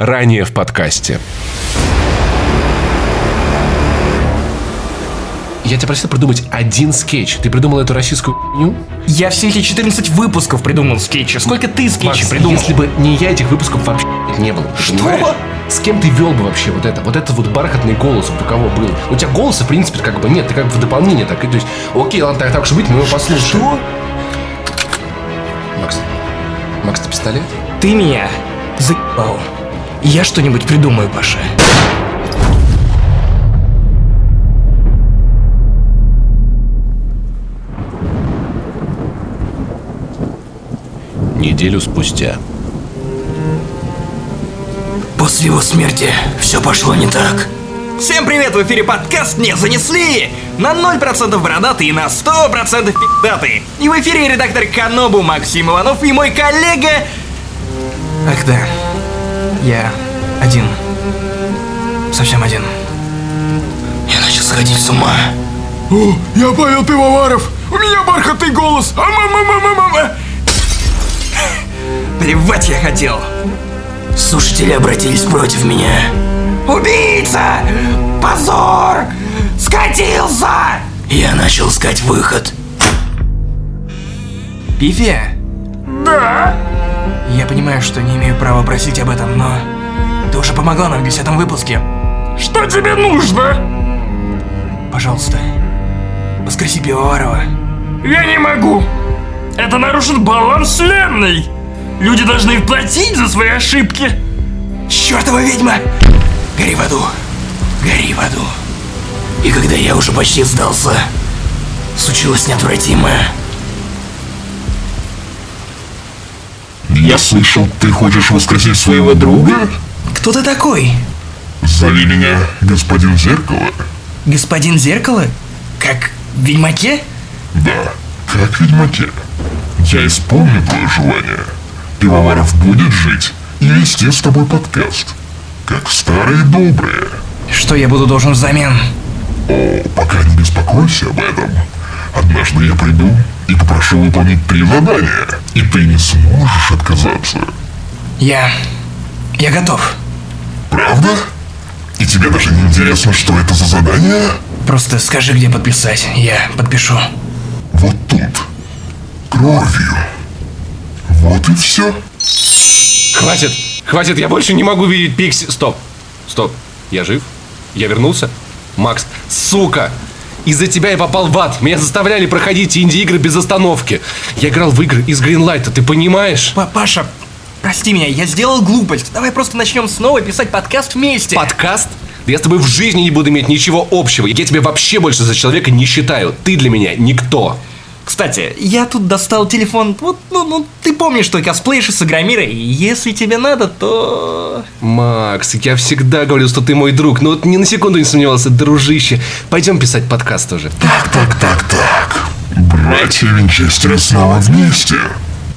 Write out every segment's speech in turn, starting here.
Ранее в подкасте. Я тебя просил придумать один скетч. Ты придумал эту российскую хуйню? Я все эти 14 выпусков придумал скетчи. Сколько ты скетчей Макс, придумал? если бы не я, этих выпусков вообще не было. Что? понимаешь? С кем ты вел бы вообще вот это? Вот этот вот бархатный голос у кого был? У тебя голоса, в принципе, как бы нет. Ты как бы в дополнение так. и То есть, окей, ладно, так, так уж быть, мы его послушаем. Что? Макс, Макс, ты пистолет? Ты меня заебал. Я что-нибудь придумаю, Паша. Неделю спустя. После его смерти все пошло не так. Всем привет, в эфире подкаст «Не занесли!» На 0% бородатый и на 100% пи***датый. И в эфире редактор Канобу Максим Иванов и мой коллега... Ах да, я один. Совсем один. Я начал сходить с ума. О, я Павел Пивоваров! У меня бархатный голос! А мама мама мама Плевать я хотел. Слушатели обратились против меня. Убийца! Позор! Скатился! Я начал искать выход. Пифи? Да? Я понимаю, что не имею права просить об этом, но ты уже помогла нам в десятом выпуске. Что тебе нужно? Пожалуйста, воскреси Пивоварова. Я не могу! Это нарушит баланс вселенной! Люди должны платить за свои ошибки! Чёртова ведьма! Гори в аду! Гори в аду! И когда я уже почти сдался, случилось неотвратимое. Я слышал, ты хочешь воскресить своего друга? Кто ты такой? Зови меня господин Зеркало. Господин Зеркало? Как в Ведьмаке? Да, как в Ведьмаке. Я исполню твое желание. Пивоваров будет жить и вести с тобой подкаст. Как старые добрые. Что я буду должен взамен? О, пока не беспокойся об этом. Однажды я приду и попрошу выполнить три задания, и ты не сможешь отказаться. Я... Я готов. Правда? И тебе даже не интересно, что это за задание? Просто скажи, где подписать. Я подпишу. Вот тут. Кровью. Вот и все. Хватит! Хватит, я больше не могу видеть Пикси. Стоп. Стоп. Я жив? Я вернулся? Макс, сука! Из-за тебя я попал в ад. Меня заставляли проходить инди-игры без остановки. Я играл в игры из Гринлайта, ты понимаешь? Паша, прости меня, я сделал глупость. Давай просто начнем снова писать подкаст вместе. Подкаст? Да я с тобой в жизни не буду иметь ничего общего. Я тебя вообще больше за человека не считаю. Ты для меня никто. Кстати, я тут достал телефон. Вот, ну, ну, ты помнишь, что косплеишь из Агромира, и если тебе надо, то... Макс, я всегда говорил, что ты мой друг, но вот ни на секунду не сомневался, дружище. Пойдем писать подкаст уже. Так, так, так, так. Братья Винчестеры снова вместе.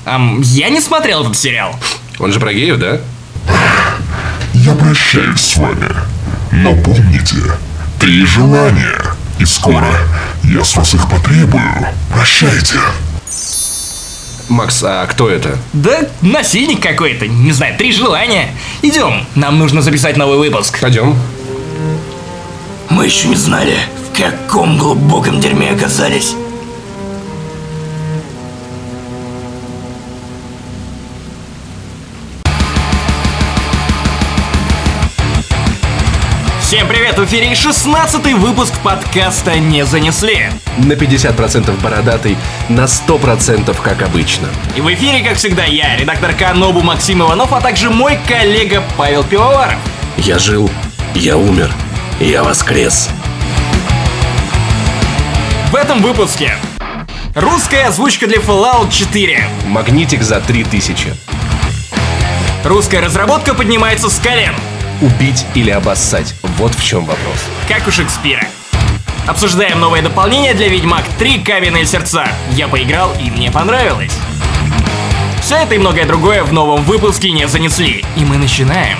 Ам, я не смотрел этот сериал. Он же про геев, да? Я прощаюсь с вами. Но помните, три желания. И скоро я с вас их потребую. Прощайте. Макс, а кто это? Да, насильник какой-то, не знаю, три желания. Идем, нам нужно записать новый выпуск. Пойдем. Мы еще не знали, в каком глубоком дерьме оказались. Всем привет, в эфире 16 выпуск подкаста «Не занесли». На 50% бородатый, на 100% как обычно. И в эфире, как всегда, я, редактор Канобу Максим Иванов, а также мой коллега Павел Пивоваров. Я жил, я умер, я воскрес. В этом выпуске русская озвучка для Fallout 4. Магнитик за 3000. Русская разработка поднимается с колен, Убить или обоссать? Вот в чем вопрос. как у Шекспира. Обсуждаем новое дополнение для Ведьмак 3 Каменные сердца. Я поиграл и мне понравилось. Все это и многое другое в новом выпуске не занесли. И мы начинаем.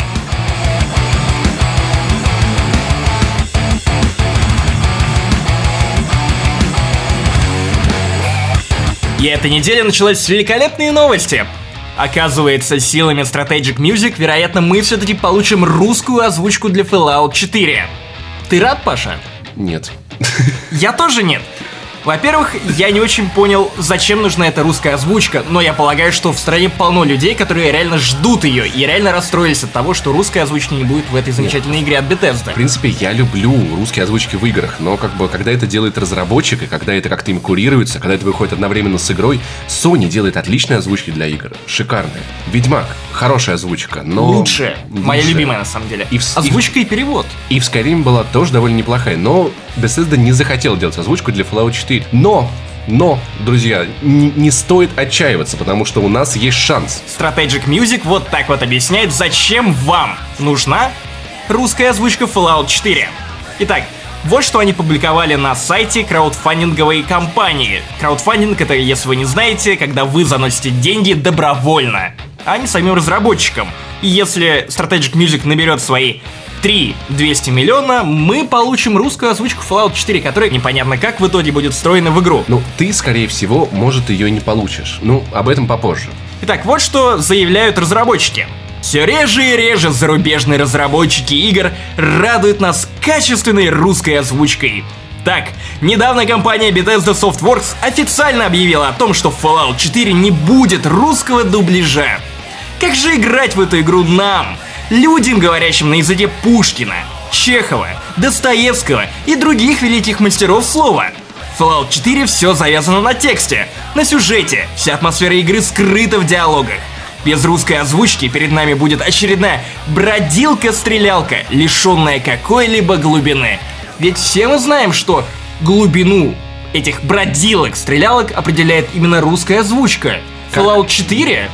И эта неделя началась с великолепные новости. Оказывается, силами Strategic Music, вероятно, мы все-таки получим русскую озвучку для Fallout 4. Ты рад, Паша? Нет. Я тоже нет. Во-первых, я не очень понял, зачем нужна эта русская озвучка, но я полагаю, что в стране полно людей, которые реально ждут ее и реально расстроились от того, что русской озвучки не будет в этой замечательной игре от Bethesda. В принципе, я люблю русские озвучки в играх, но как бы когда это делает разработчик, и когда это как-то им курируется, когда это выходит одновременно с игрой, Sony делает отличные озвучки для игр. Шикарные. Ведьмак, хорошая озвучка, но... Лучшая. Моя Лучшая. любимая, на самом деле. И в- Озвучка и перевод. И в Skyrim была тоже довольно неплохая, но Bethesda не захотел делать озвучку для Fallout 4. Но, но, друзья, не стоит отчаиваться, потому что у нас есть шанс. Strategic Music вот так вот объясняет, зачем вам нужна русская озвучка Fallout 4. Итак, вот что они публиковали на сайте краудфандинговой компании. Краудфандинг это, если вы не знаете, когда вы заносите деньги добровольно, а не самим разработчикам. И если Strategic Music наберет свои 3 200 миллиона, мы получим русскую озвучку Fallout 4, которая непонятно как в итоге будет встроена в игру. Ну, ты, скорее всего, может, ее не получишь. Ну, об этом попозже. Итак, вот что заявляют разработчики. Все реже и реже зарубежные разработчики игр радуют нас качественной русской озвучкой. Так, недавно компания Bethesda Softworks официально объявила о том, что в Fallout 4 не будет русского дубляжа. Как же играть в эту игру нам, людям, говорящим на языке Пушкина, Чехова, Достоевского и других великих мастеров слова? В Fallout 4 все завязано на тексте, на сюжете, вся атмосфера игры скрыта в диалогах. Без русской озвучки перед нами будет очередная бродилка-стрелялка, лишенная какой-либо глубины. Ведь все мы знаем, что глубину этих бродилок-стрелялок определяет именно русская озвучка. Fallout 4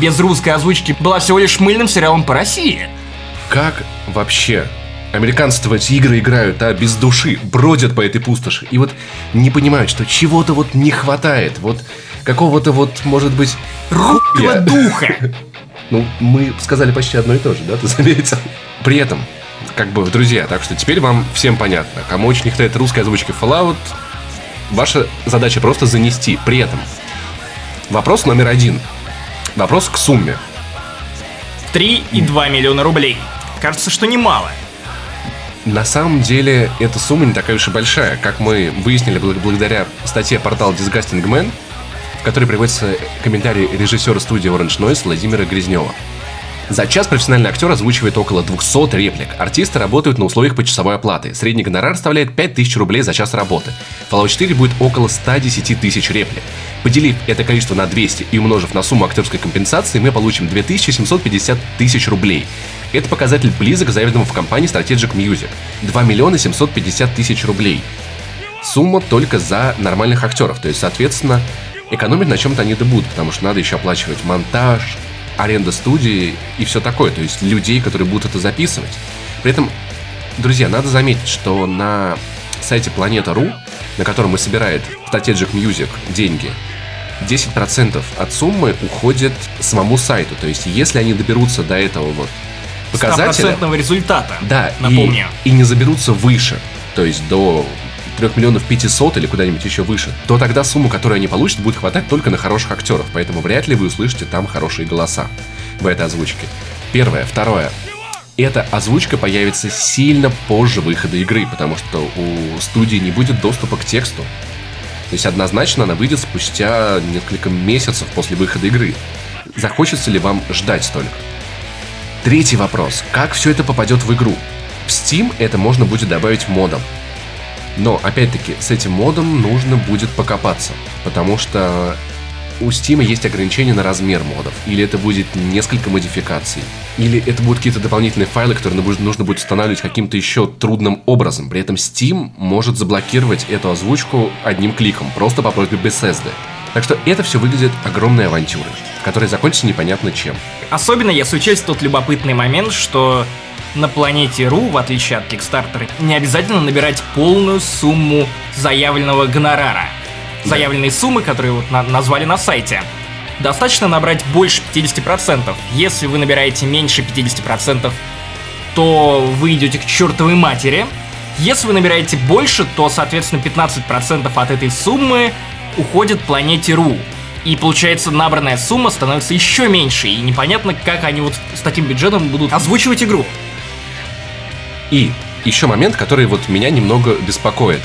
без русской озвучки была всего лишь мыльным сериалом по России. Как вообще американцы в эти игры играют, а без души, бродят по этой пустоши и вот не понимают, что чего-то вот не хватает, вот какого-то вот, может быть, Русского хуя. духа. Ну, мы сказали почти одно и то же, да, ты заметил? При этом, как бы, друзья, так что теперь вам всем понятно, кому очень не хватает русской озвучки Fallout, ваша задача просто занести. При этом, вопрос номер один. Вопрос к сумме. 3,2 миллиона рублей. Кажется, что немало. На самом деле, эта сумма не такая уж и большая, как мы выяснили бл- благодаря статье портала Disgusting Man, в которой приводится комментарий режиссера студии Orange Noise Владимира Грязнева. За час профессиональный актер озвучивает около 200 реплик. Артисты работают на условиях почасовой оплаты. Средний гонорар составляет 5000 рублей за час работы. Fallout 4 будет около 110 тысяч реплик. Поделив это количество на 200 и умножив на сумму актерской компенсации, мы получим 2750 тысяч рублей. Это показатель близок к заведомому в компании Strategic Music. 2 миллиона 750 тысяч рублей. Сумма только за нормальных актеров. То есть, соответственно, экономить на чем-то они да будут, потому что надо еще оплачивать монтаж, аренда студии и все такое. То есть людей, которые будут это записывать. При этом, друзья, надо заметить, что на сайте Planeta.ru, на котором и собирает Strategic Music деньги, 10% от суммы уходит самому сайту. То есть, если они доберутся до этого вот показателя, Стопроцентного результата. да, и- Напомню. И, не заберутся выше, то есть до 3 миллионов 500 или куда-нибудь еще выше, то тогда сумму, которую они получат, будет хватать только на хороших актеров, поэтому вряд ли вы услышите там хорошие голоса в этой озвучке. Первое. Второе. Эта озвучка появится сильно позже выхода игры, потому что у студии не будет доступа к тексту. То есть однозначно она выйдет спустя несколько месяцев после выхода игры. Захочется ли вам ждать столько? Третий вопрос. Как все это попадет в игру? В Steam это можно будет добавить модом. Но, опять-таки, с этим модом нужно будет покопаться. Потому что у Steam есть ограничения на размер модов. Или это будет несколько модификаций. Или это будут какие-то дополнительные файлы, которые нужно- будет устанавливать каким-то еще трудным образом. При этом Steam может заблокировать эту озвучку одним кликом, просто по просьбе Bethesda. Так что это все выглядит огромной авантюрой, которая закончится непонятно чем. Особенно если учесть тот любопытный момент, что на планете Ру, в отличие от Kickstarter, не обязательно набирать полную сумму заявленного гонорара. Заявленные суммы, которые вот на- назвали на сайте. Достаточно набрать больше 50%. Если вы набираете меньше 50%, то вы идете к чертовой матери. Если вы набираете больше, то, соответственно, 15% от этой суммы уходит планете Ру. И получается, набранная сумма становится еще меньше, и непонятно, как они вот с таким бюджетом будут озвучивать игру. И еще момент, который вот меня немного беспокоит.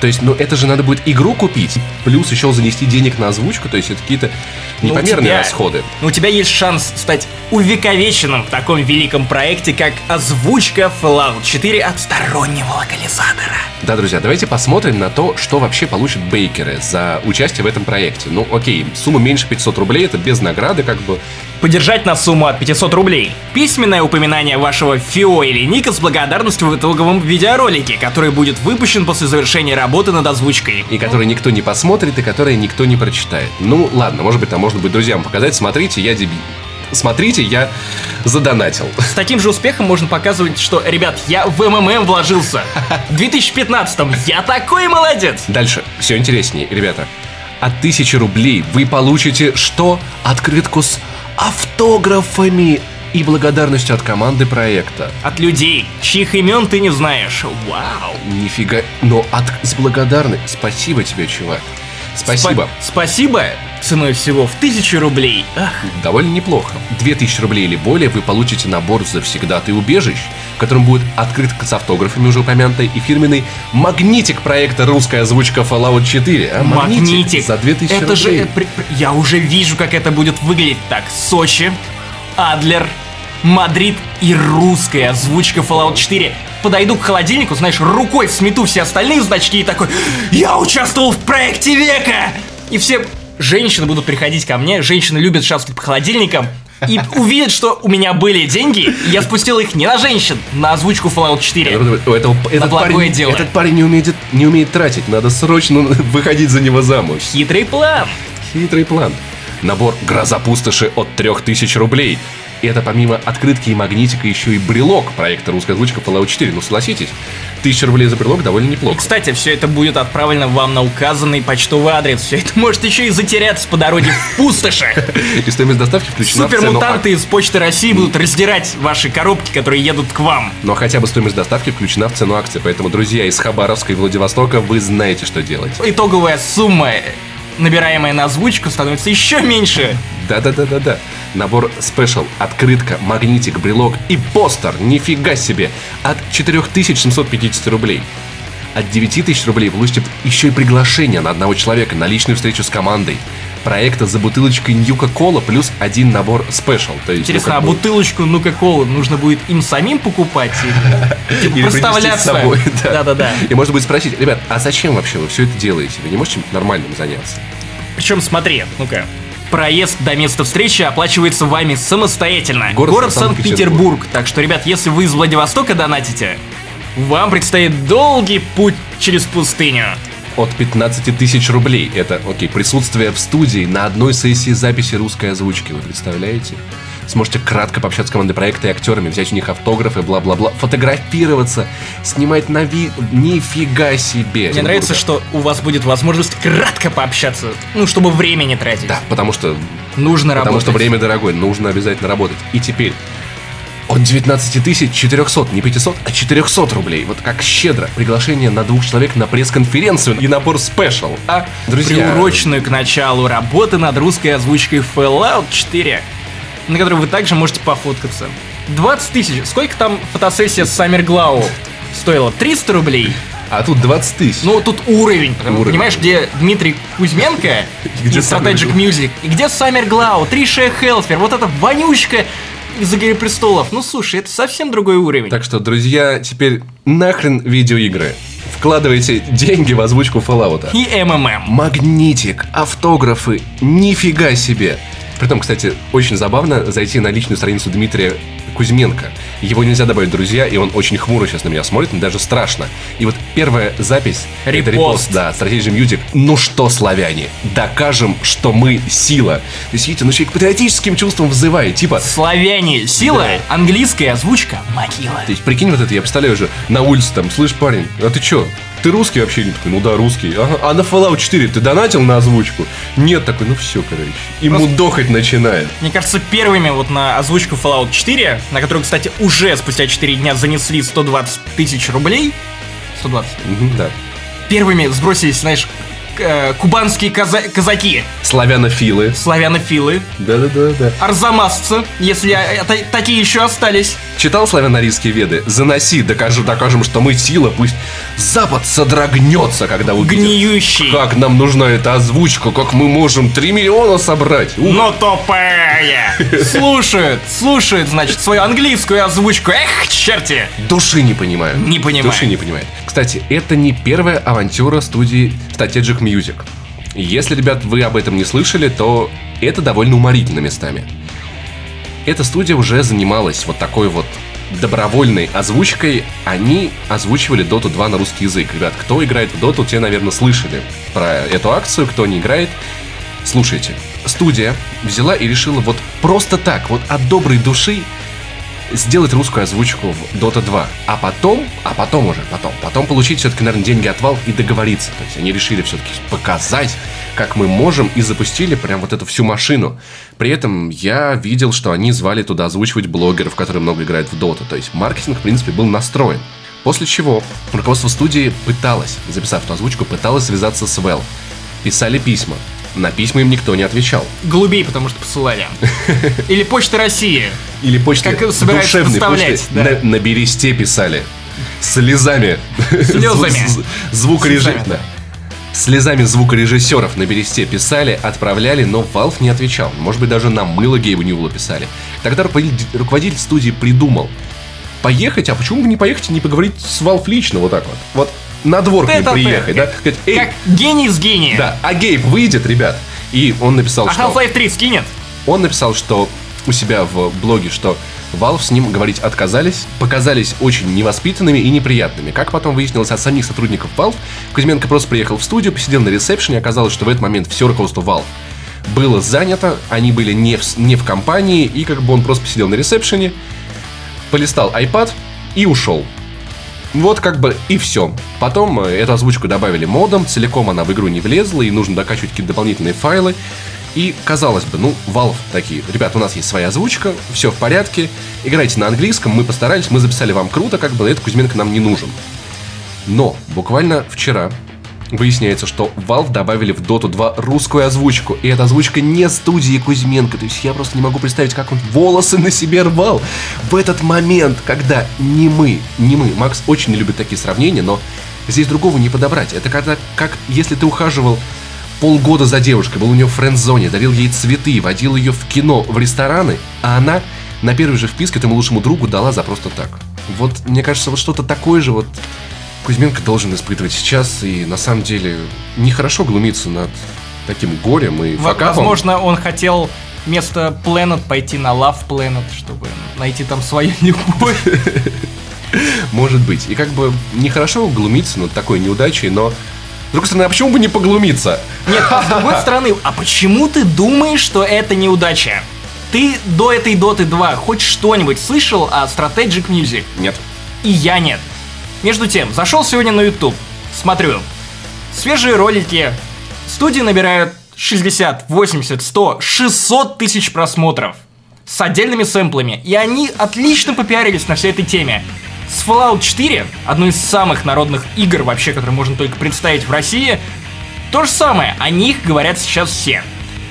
То есть, ну это же надо будет игру купить, плюс еще занести денег на озвучку, то есть это какие-то Ну, непомерные тебя- расходы. Но у тебя есть шанс стать увековеченным в таком великом проекте, как озвучка Fallout 4 от стороннего локализатора. Да, друзья, давайте посмотрим на то, что вообще получат бейкеры за участие в этом проекте. Ну, окей, сумма меньше 500 рублей, это без награды, как бы. Поддержать на сумму от 500 рублей. Письменное упоминание вашего ФИО или ника с благодарностью в итоговом видеоролике, который будет выпущен после завершения работы над озвучкой. И которые никто не посмотрит, и которые никто не прочитает. Ну, ладно, может быть, там можно будет друзьям показать. Смотрите, я дебил. Смотрите, я задонатил. С таким же успехом можно показывать, что, ребят, я в МММ вложился. В 2015-м я такой молодец. Дальше, все интереснее, ребята. От 1000 рублей вы получите что? Открытку с автографами и благодарностью от команды проекта. От людей, чьих имен ты не знаешь. Вау. Нифига, но от, с благодарной. Спасибо тебе, чувак. Спасибо. Спа- спасибо ценой всего в тысячу рублей. Ах, Довольно неплохо. 2000 рублей или более вы получите набор завсегдатый убежищ, в котором будет открытка с автографами уже упомянутой и фирменный магнитик проекта «Русская озвучка Fallout 4». А, магнитик. За 2000 Это же... рублей. э, при- при- Я уже вижу, как это будет выглядеть. Так, Сочи, Адлер, Мадрид и русская озвучка Fallout 4. Подойду к холодильнику, знаешь, рукой смету все остальные значки и такой «Я участвовал в проекте века!» И все женщины будут приходить ко мне, женщины любят шастать по холодильникам, и увидят, что у меня были деньги, я спустил их не на женщин, на озвучку Fallout 4. У этого, этот, парень, дело. этот парень не умеет, не умеет тратить, надо срочно выходить за него замуж. Хитрый план. Хитрый план. Набор «Гроза пустоши» от 3000 рублей. И это помимо открытки и магнитика еще и брелок проекта «Русская озвучка Fallout 4». Ну, согласитесь, 1000 рублей за брелок довольно неплохо. Кстати, все это будет отправлено вам на указанный почтовый адрес. Все это может еще и затеряться по дороге в пустошах. И стоимость доставки включена Супермутанты из Почты России будут раздирать ваши коробки, которые едут к вам. Но хотя бы стоимость доставки включена в цену акции. Поэтому, друзья из Хабаровска и Владивостока, вы знаете, что делать. Итоговая сумма, набираемая на озвучку, становится еще меньше. Да-да-да-да-да. Набор спешл, открытка, магнитик, брелок и постер. Нифига себе. От 4750 рублей. От 9000 рублей получите еще и приглашение на одного человека на личную встречу с командой. Проекта за бутылочкой Ньюка Кола плюс один набор спешл. То есть, ну, Интересно, как а бы- бутылочку Нука Колы нужно будет им самим покупать? Или, с собой, да. Да-да-да. И можно будет спросить, ребят, а зачем вообще вы все это делаете? Вы не можете чем-то нормальным заняться? Причем смотри, ну-ка. Проезд до места встречи оплачивается вами самостоятельно. Город Город. Санкт-Петербург. Так что, ребят, если вы из Владивостока донатите, вам предстоит долгий путь через пустыню. От 15 тысяч рублей. Это, окей, присутствие в студии на одной сессии записи русской озвучки. Вы представляете? Сможете кратко пообщаться с командой проекта и актерами, взять у них автографы, бла-бла-бла, фотографироваться, снимать на вид... Нифига себе! Мне нравится, что у вас будет возможность кратко пообщаться, ну, чтобы время не тратить. Да, потому что, Нужно потому работать. что время дорогое, нужно обязательно работать. И теперь от 19 тысяч 400, не 500, а 400 рублей. Вот как щедро. Приглашение на двух человек на пресс-конференцию и набор спешл. А, друзья... Приуроченную к началу работы над русской озвучкой Fallout 4, на которой вы также можете пофоткаться. 20 тысяч. Сколько там фотосессия с Саммер Глау стоила? 300 рублей? А тут 20 тысяч. Ну, тут уровень. потому- Уровень. Понимаешь, где Дмитрий Кузьменко Где и Strategic. Music, и где Саммер Глау, Триша Хелфер, вот эта вонючка из «Игры престолов». Ну, слушай, это совсем другой уровень. Так что, друзья, теперь нахрен видеоигры. Вкладывайте деньги в озвучку Fallout. И МММ. Магнитик, автографы, нифига себе. Притом, кстати, очень забавно зайти на личную страницу Дмитрия Кузьменко. Его нельзя добавить друзья, и он очень хмуро сейчас на меня смотрит, мне даже страшно. И вот первая запись, это Репост. репост, да, Strategy Music. Ну что, славяне, докажем, что мы сила. То есть, видите, ну человек патриотическим чувством взывает, типа, Славяне, сила, английская озвучка, могила. то есть, прикинь, вот это, я представляю уже на улице там, слышь, парень, а ты чё? Ты русский вообще? Не такой, ну да, русский. Ага. А на Fallout 4 ты донатил на озвучку? Нет, такой, ну все, короче. И мудохать начинает. Мне кажется, первыми вот на озвучку Fallout 4, на которую, кстати, уже спустя 4 дня занесли 120 тысяч рублей, 120, Мгм, да. первыми сбросились, знаешь, э, кубанские каза- казаки, Славянофилы. славянофилы, Да-да-да-да. арзамасцы, если э, та- такие еще остались. Читал славяно-арийские веды? Заноси, докажем, докажем, что мы сила, пусть Запад содрогнется, когда увидит. Гниющий. Как нам нужна эта озвучка, как мы можем 3 миллиона собрать. Ух, Но тупая! Слушают, слушают, значит, свою английскую озвучку. Эх, черти! Души не понимаю. Не понимаю. Души не понимает. Кстати, это не первая авантюра студии Strategic Music. Если, ребят, вы об этом не слышали, то это довольно уморительно местами. Эта студия уже занималась вот такой вот добровольной озвучкой. Они озвучивали Dota 2 на русский язык. Ребят, кто играет в Dota, те, наверное, слышали про эту акцию. Кто не играет, слушайте. Студия взяла и решила вот просто так, вот от доброй души сделать русскую озвучку в Dota 2, а потом, а потом уже, потом, потом получить все-таки, наверное, деньги от Valve и договориться. То есть они решили все-таки показать, как мы можем, и запустили прям вот эту всю машину. При этом я видел, что они звали туда озвучивать блогеров, которые много играют в Dota. То есть маркетинг, в принципе, был настроен. После чего руководство студии пыталось, записав эту озвучку, пыталось связаться с Valve. Писали письма. На письма им никто не отвечал. Голубей, потому что посылали. Или Почта России. Или почты Как собираются почты да. на, на бересте писали. Слезами. Слезами. Зву- Звукорежиссер. Слезами, да. Слезами звукорежиссеров на бересте писали, отправляли, но Valve не отвечал. Может быть, даже на мыло Гейбу Ньюэллу писали. Тогда руководитель, руководитель студии придумал поехать, а почему бы не поехать и не поговорить с Valve лично вот так вот? Вот на двор к ним приехать, да? как- Сказать, «Эй, Как гений с гения. да, а Гейб выйдет, ребят. И он написал, А что... Half-Life 3 скинет? Он написал, что у себя в блоге, что Valve с ним говорить отказались, показались очень невоспитанными и неприятными. Как потом выяснилось от самих сотрудников Valve, Кузьменко просто приехал в студию, посидел на ресепшене, оказалось, что в этот момент все руководство Valve было занято, они были не в, не в компании, и как бы он просто посидел на ресепшене, полистал iPad и ушел. Вот как бы и все. Потом э, эту озвучку добавили модом, целиком она в игру не влезла, и нужно докачивать какие-то дополнительные файлы. И казалось бы, ну, Valve такие, ребят, у нас есть своя озвучка, все в порядке, играйте на английском, мы постарались, мы записали вам круто, как бы этот Кузьменко нам не нужен. Но буквально вчера выясняется, что Valve добавили в Dota 2 русскую озвучку. И эта озвучка не студии Кузьменко. То есть я просто не могу представить, как он волосы на себе рвал в этот момент, когда не мы, не мы. Макс очень не любит такие сравнения, но здесь другого не подобрать. Это когда, как если ты ухаживал полгода за девушкой, был у нее в френд-зоне, дарил ей цветы, водил ее в кино, в рестораны, а она на первой же вписке твоему лучшему другу дала за просто так. Вот, мне кажется, вот что-то такое же вот Кузьменко должен испытывать сейчас, и на самом деле нехорошо глумиться над таким горем и факапом. Возможно, он хотел вместо Planet пойти на Love Planet, чтобы найти там свою любовь. Может быть. И как бы нехорошо глумиться над такой неудачей, но... С другой стороны, а почему бы не поглумиться? Нет, а с другой стороны, а почему ты думаешь, что это неудача? Ты до этой Доты 2 хоть что-нибудь слышал о Strategic Music? Нет. И я нет. Между тем, зашел сегодня на YouTube, смотрю. Свежие ролики. Студии набирают 60, 80, 100, 600 тысяч просмотров. С отдельными сэмплами. И они отлично попиарились на всей этой теме. С Fallout 4, одной из самых народных игр вообще, которые можно только представить в России, то же самое, о них говорят сейчас все.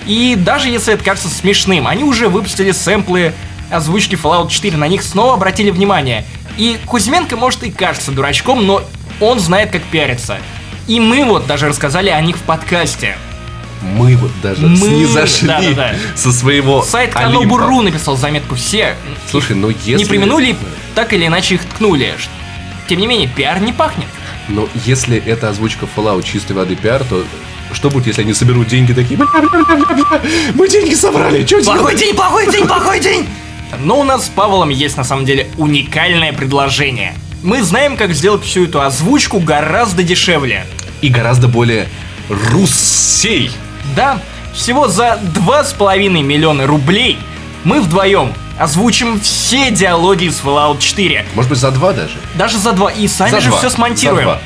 И даже если это кажется смешным, они уже выпустили сэмплы озвучки Fallout 4, на них снова обратили внимание. И Кузьменко, может, и кажется дурачком, но он знает, как пиариться. И мы вот даже рассказали о них в подкасте. Мы вот даже Мы- снизошли да-да-да. со своего Сайт. Канобу.ру написал заметку все. Слушай, ну если... Не применули, так или иначе их ткнули. Тем не менее, пиар не пахнет. Но если это озвучка Fallout чистой воды пиар, то что будет, если они соберут деньги такие? «Бля, бля, бля, бля, бля, Мы деньги собрали, что Плохой делать?» день, плохой день, плохой день! Но у нас с Павлом есть на самом деле уникальное предложение. Мы знаем, как сделать всю эту озвучку гораздо дешевле. И гораздо более руссей. Да, всего за 2,5 миллиона рублей мы вдвоем озвучим все диалоги из Fallout 4. Может быть, за два даже? Даже за два. И сами За же два. все смонтируем. За два.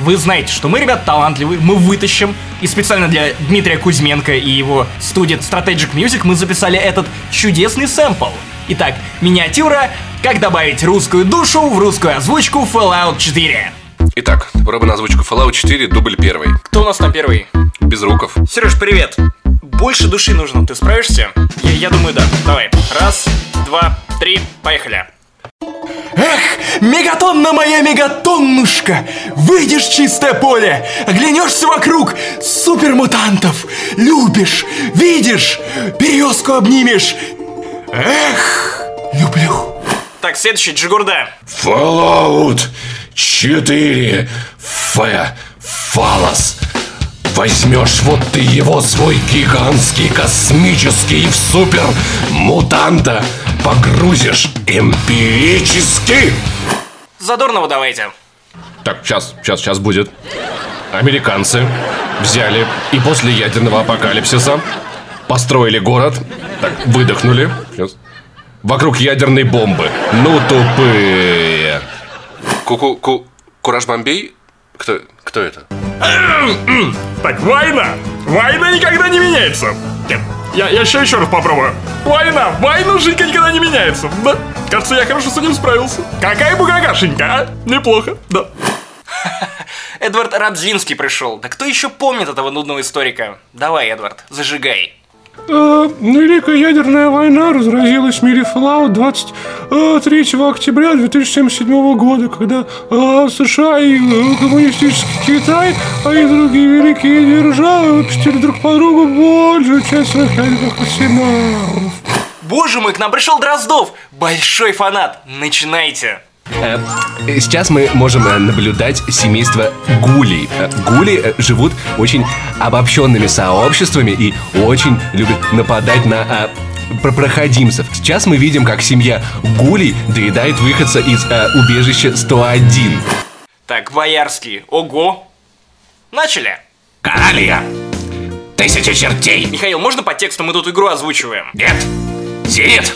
Вы знаете, что мы, ребят, талантливые, мы вытащим. И специально для Дмитрия Кузьменко и его студии Strategic Music мы записали этот чудесный сэмпл. Итак, миниатюра «Как добавить русскую душу в русскую озвучку Fallout 4». Итак, проба на озвучку Fallout 4, дубль первый. Кто у нас там первый? Безруков. Сереж, привет. Больше души нужно, ты справишься? Я, я думаю, да. Давай. Раз, два, три, поехали. Эх, мегатонна моя мегатоннушка! Выйдешь в чистое поле, оглянешься вокруг, супермутантов, любишь, видишь, березку обнимешь. Эх, люблю. Так, следующий, Джигурда. Fallout 4 Ф. Фалос. Возьмешь вот ты его, свой гигантский космический в супер мутанта, погрузишь эмпирически. Задорного давайте. Так, сейчас, сейчас, сейчас будет. Американцы взяли и после ядерного апокалипсиса построили город, так, выдохнули. Сейчас. Вокруг ядерной бомбы. Ну, тупые. Ку-ку, ку, Кураж Бомбей? Кто, кто это? Так, война! Война никогда не меняется! Я, я еще еще раз попробую. Война! Война жинка никогда не меняется! Да, кажется, я хорошо с этим справился. Какая бугагашенька, а? Неплохо, да. Эдвард Радзинский пришел. Да кто еще помнит этого нудного историка? Давай, Эдвард, зажигай. Э, Великая ядерная война разразилась в мире Fallout 23 октября 2077 года, когда э, США и э, коммунистический Китай, а и другие великие державы выпустили друг по другу большую часть своих ядерных арсеналов. Боже мой, к нам пришел Дроздов! Большой фанат! Начинайте! Э, Сейчас мы можем э, наблюдать семейство гулей. Э, Гули живут очень обобщенными сообществами и очень любят нападать на про- проходимцев. Сейчас мы видим, как семья гулей доедает выходца из э, убежища 101. Так, Боярский, ого! Начали! Королия! Тысяча чертей! Михаил, можно по тексту мы тут игру озвучиваем? Нет! Зенит!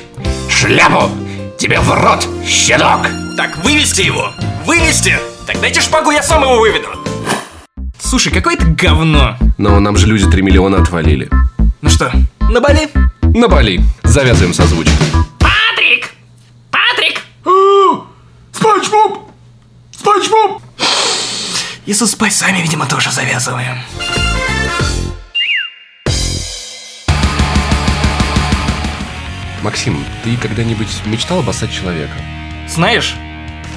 Шляпу! Тебе в рот, щенок! Так, вывести его! Вывести! Так дайте шпагу, я сам его выведу! Слушай, какое это говно! Но нам же люди 3 миллиона отвалили. Ну что, на Бали? На Бали. Завязываем с озвучкой. Патрик! Патрик! Спанч Боб! Спанч Боб! И со спайсами, видимо, тоже завязываем. Максим, ты когда-нибудь мечтал обоссать человека? Знаешь,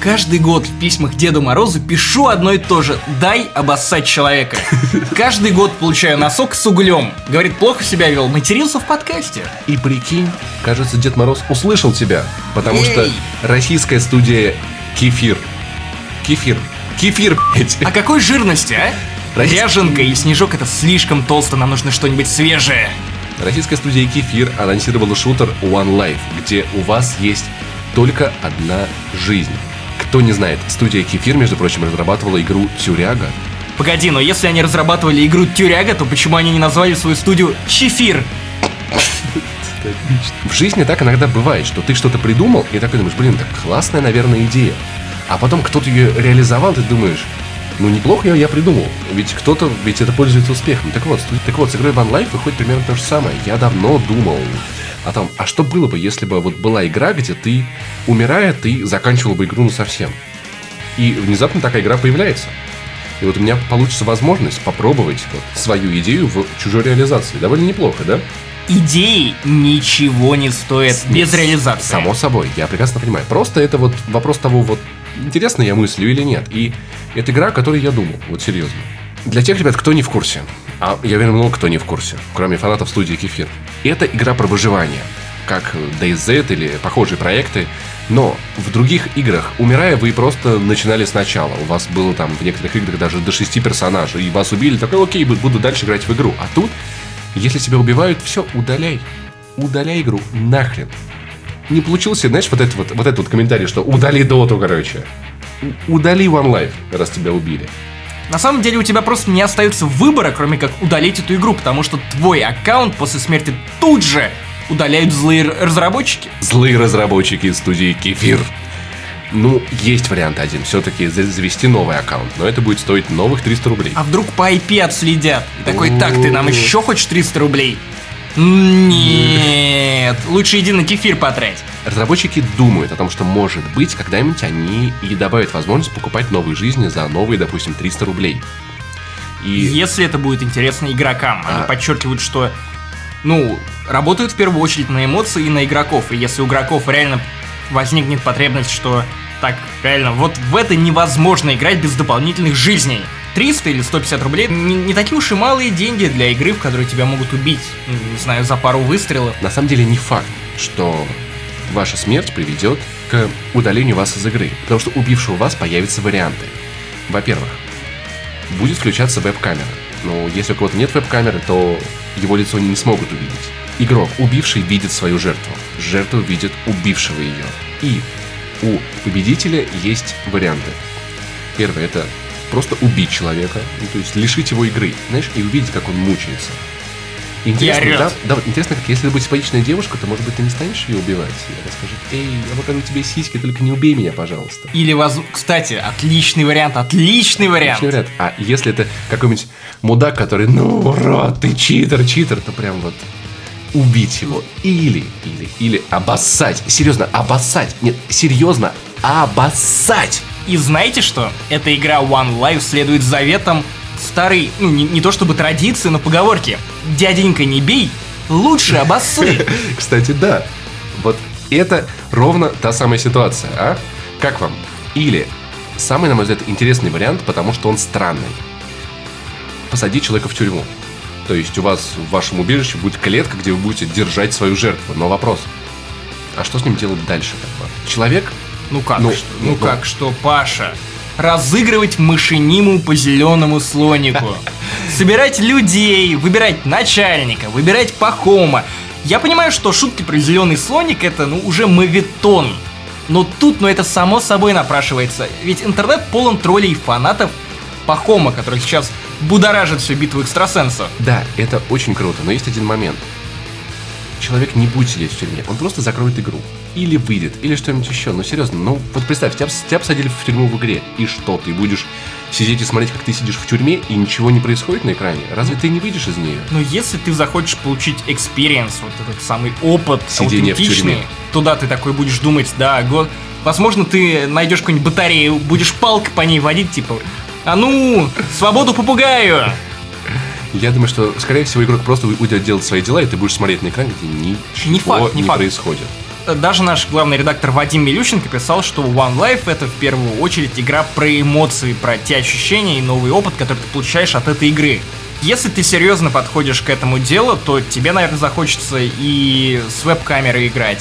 каждый год в письмах Деду Морозу пишу одно и то же. Дай обоссать человека. Каждый год получаю носок с углем. Говорит, плохо себя вел, матерился в подкасте. И прикинь, кажется, Дед Мороз услышал тебя, потому что Ей. российская студия Кефир. Кефир. Кефир, блядь. А какой жирности, а? Ряженка и снежок это слишком толсто, нам нужно что-нибудь свежее. Российская студия Кефир анонсировала шутер One Life, где у вас есть только одна жизнь. Кто не знает, студия Кефир, между прочим, разрабатывала игру Тюряга. Погоди, но если они разрабатывали игру Тюряга, то почему они не назвали свою студию Чефир? В жизни так иногда бывает, что ты что-то придумал, и такой думаешь, блин, так классная, наверное, идея. А потом кто-то ее реализовал, ты думаешь, ну неплохо я, я придумал. Ведь кто-то, ведь это пользуется успехом. Так вот, так вот, с игрой One Life выходит примерно то же самое. Я давно думал о том, а что было бы, если бы вот была игра, где ты, умирая, ты заканчивал бы игру ну совсем. И внезапно такая игра появляется. И вот у меня получится возможность попробовать вот свою идею в чужой реализации. Довольно неплохо, да? Идеи ничего не стоят без реализации. Само собой, я прекрасно понимаю. Просто это вот вопрос того, вот интересно я мыслю или нет. И это игра, о которой я думал, вот серьезно. Для тех ребят, кто не в курсе, а я уверен, много кто не в курсе, кроме фанатов студии Кефир, это игра про выживание, как DayZ или похожие проекты, но в других играх, умирая, вы просто начинали сначала. У вас было там в некоторых играх даже до шести персонажей, и вас убили, такой, окей, буду дальше играть в игру. А тут, если тебя убивают, все, удаляй. Удаляй игру нахрен не получился, знаешь, вот этот вот, вот этот вот комментарий, что удали доту, короче. Удали One Life, раз тебя убили. На самом деле у тебя просто не остается выбора, кроме как удалить эту игру, потому что твой аккаунт после смерти тут же удаляют злые разработчики. Злые разработчики из студии Кефир. Ну, есть вариант один. Все-таки завести новый аккаунт. Но это будет стоить новых 300 рублей. А вдруг по IP отследят? И такой, так, ты нам еще хочешь 300 рублей? Нет, лучше иди на кефир потрать. Разработчики думают о том, что, может быть, когда-нибудь они и добавят возможность покупать новые жизни за новые, допустим, 300 рублей. И Если это будет интересно игрокам, они А. подчеркивают, что, ну, работают в первую очередь на эмоции и на игроков. И если у игроков реально возникнет потребность, что так, реально, вот в это невозможно играть без дополнительных жизней. 300 или 150 рублей не, не такие уж и малые деньги для игры, в которой тебя могут убить, ну, не знаю, за пару выстрелов. на самом деле не факт, что ваша смерть приведет к удалению вас из игры. Потому что убившего вас появятся варианты. Во-первых, будет включаться веб-камера. Но если у кого-то нет веб-камеры, то его лицо не смогут увидеть. Игрок, убивший, видит свою жертву. Жертва видит убившего ее. И у победителя есть варианты. Первое это просто убить человека, ну, то есть лишить его игры, знаешь, и увидеть, как он мучается. Интересно, орёт. да, да, интересно, как если ты будешь симпатичная девушка, то, может быть, ты не станешь ее убивать. И она скажет, эй, я покажу тебе сиськи, только не убей меня, пожалуйста. Или, воз... кстати, отличный вариант, отличный вариант. Отличный вариант. А если это какой-нибудь мудак, который, ну, урод, ты читер, читер, то прям вот убить его. Или, или, или обоссать. Серьезно, обоссать. Нет, серьезно, обоссать. И знаете что? Эта игра One Life следует заветам старой, ну не, не то чтобы традиции, но поговорки. Дяденька не бей, лучше обоссы. Кстати, да. Вот это ровно та самая ситуация, а? Как вам? Или самый, на мой взгляд, интересный вариант, потому что он странный. Посадить человека в тюрьму. То есть у вас в вашем убежище будет клетка, где вы будете держать свою жертву. Но вопрос, а что с ним делать дальше? Как бы? Человек Ну как Ну, что? ну, Ну ну. как что, Паша? Разыгрывать мышениму по зеленому слонику. Собирать людей, выбирать начальника, выбирать пахома. Я понимаю, что шутки про зеленый слоник это ну уже мавитон. Но тут, ну это само собой напрашивается. Ведь интернет полон троллей и фанатов Пахома, который сейчас будоражит всю битву экстрасенсов. Да, это очень круто, но есть один момент. Человек не будет сидеть в тюрьме, он просто закроет игру. Или выйдет, или что-нибудь еще. Ну, серьезно, ну, вот представь, тебя, тебя посадили в тюрьму в игре. И что, ты будешь сидеть и смотреть, как ты сидишь в тюрьме, и ничего не происходит на экране? Разве ты не выйдешь из нее? Но если ты захочешь получить experience, вот этот самый опыт Сидение аутентичный, туда ты такой будешь думать, да, го- возможно, ты найдешь какую-нибудь батарею, будешь палкой по ней водить, типа, а ну, свободу попугаю! Я думаю, что, скорее всего, игрок просто уйдет делать свои дела, и ты будешь смотреть на экран, где ничего Не факт, не факт. происходит. Даже наш главный редактор Вадим Милющенко писал, что One Life это в первую очередь игра про эмоции, про те ощущения и новый опыт, который ты получаешь от этой игры. Если ты серьезно подходишь к этому делу, то тебе, наверное, захочется и с веб-камерой играть.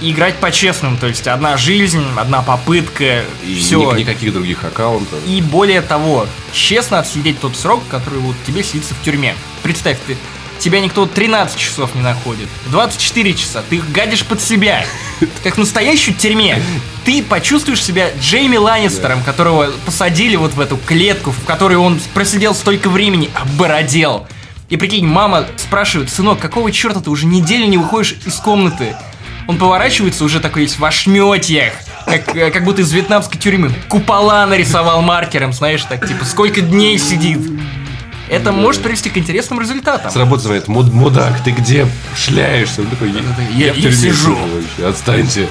И играть по-честному, то есть одна жизнь, одна попытка, И все. ни- никаких других аккаунтов. И более того, честно отсидеть тот срок, который вот тебе сидится в тюрьме. Представь, ты, тебя никто 13 часов не находит, 24 часа, ты их гадишь под себя, как в настоящей тюрьме. Ты почувствуешь себя Джейми Ланнистером, которого посадили вот в эту клетку, в которой он просидел столько времени, обородел. И прикинь, мама спрашивает, сынок, какого черта ты уже неделю не выходишь из комнаты? Он поворачивается уже такой весь в ошметьях, как, э, как будто из вьетнамской тюрьмы. Купола нарисовал маркером, знаешь, так типа сколько дней сидит. Это может привести к интересным результатам. С работы звонит, «Муд- мудак, ты где шляешься? Он такой, я, я тюрьме сижу». Отстаньте.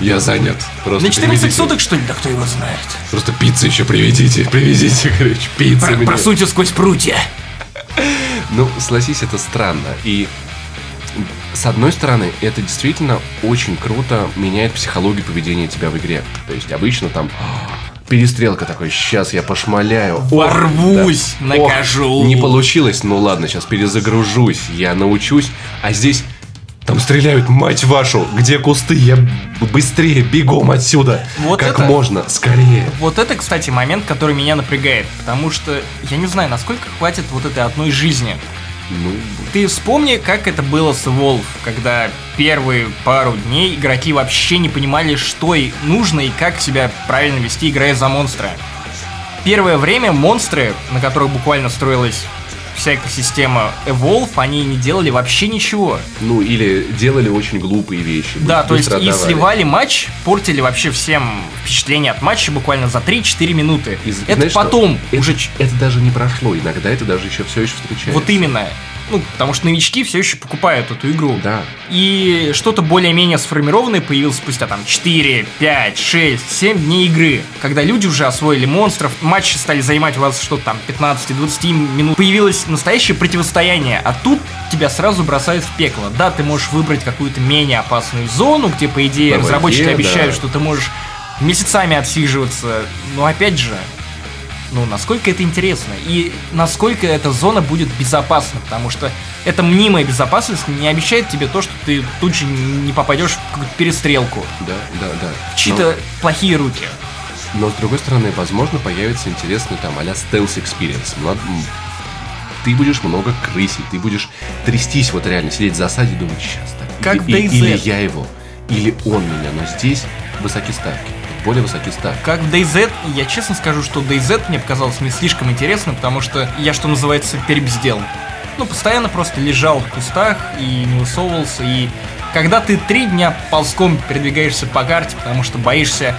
Я занят. Просто На 14 приведите. суток, что ли? Да кто его знает. Просто пиццы еще привезите, привезите, короче, пиццы Про- просуньте сквозь прутья. Ну, согласись, это странно. И с одной стороны, это действительно очень круто меняет психологию поведения тебя в игре. То есть обычно там перестрелка такой, сейчас я пошмаляю. Ох, Ворвусь, да. накажу. Ох, не получилось, ну ладно, сейчас перезагружусь, я научусь. А здесь там стреляют, мать вашу, где кусты? Я быстрее, бегом отсюда. Вот как это- можно, скорее. Вот это, кстати, момент, который меня напрягает. Потому что я не знаю, насколько хватит вот этой одной жизни. Ну, Ты вспомни, как это было с Evolve, когда первые пару дней игроки вообще не понимали, что и нужно и как себя правильно вести, играя за монстра. Первое время монстры, на которых буквально строилась вся экосистема Evolve, они не делали вообще ничего. ну или делали очень глупые вещи. Да, то есть быстро и отдавали. сливали матч, портили вообще всем впечатление от матча буквально за 3-4 минуты. И это знаешь что? потом Это- уже... ч- Это даже не прошло, иногда это даже еще все еще встречается. Вот именно. Ну, потому что новички все еще покупают эту игру. Да. И что-то более-менее сформированное появилось спустя там 4, 5, 6, 7 дней игры. Когда люди уже освоили монстров, матчи стали занимать у вас что-то там 15-20 минут. Появилось настоящее противостояние, а тут тебя сразу бросают в пекло. Да, ты можешь выбрать какую-то менее опасную зону, где, по идее, воде, разработчики да. обещают, что ты можешь месяцами отсиживаться. Но опять же, ну, насколько это интересно и насколько эта зона будет безопасна, потому что эта мнимая безопасность не обещает тебе то, что ты тут же не попадешь в какую-то перестрелку, Да, да, да. в чьи-то плохие руки. Но, но с другой стороны, возможно, появится интересный там а-ля стелс experience. Ты будешь много крысить, ты будешь трястись, вот реально, сидеть в засаде и думать, сейчас так. Как или, или я его, или он меня, но здесь высокие ставки, более высокие ставки. Как в DayZ, я честно скажу, что DayZ мне показалось не слишком интересно, потому что я, что называется, перебздел. Ну, постоянно просто лежал в кустах и не высовывался, и когда ты три дня ползком передвигаешься по карте, потому что боишься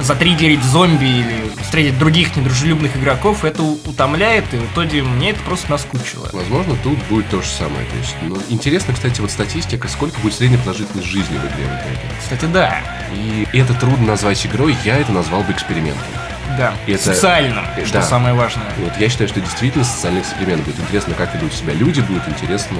затриггерить зомби или встретить других недружелюбных игроков, это утомляет, и в итоге мне это просто наскучило. Возможно, тут будет то же самое. То есть, ну, интересно, кстати, вот статистика, сколько будет средняя продолжительность жизни в игре в итоге. Кстати, да, И это трудно назвать игрой, я это назвал бы экспериментом. да, Это- социальным, э, что да. самое важное. Вот я считаю, что действительно социальный эксперимент будет интересно, как ведут себя люди, будет интересно,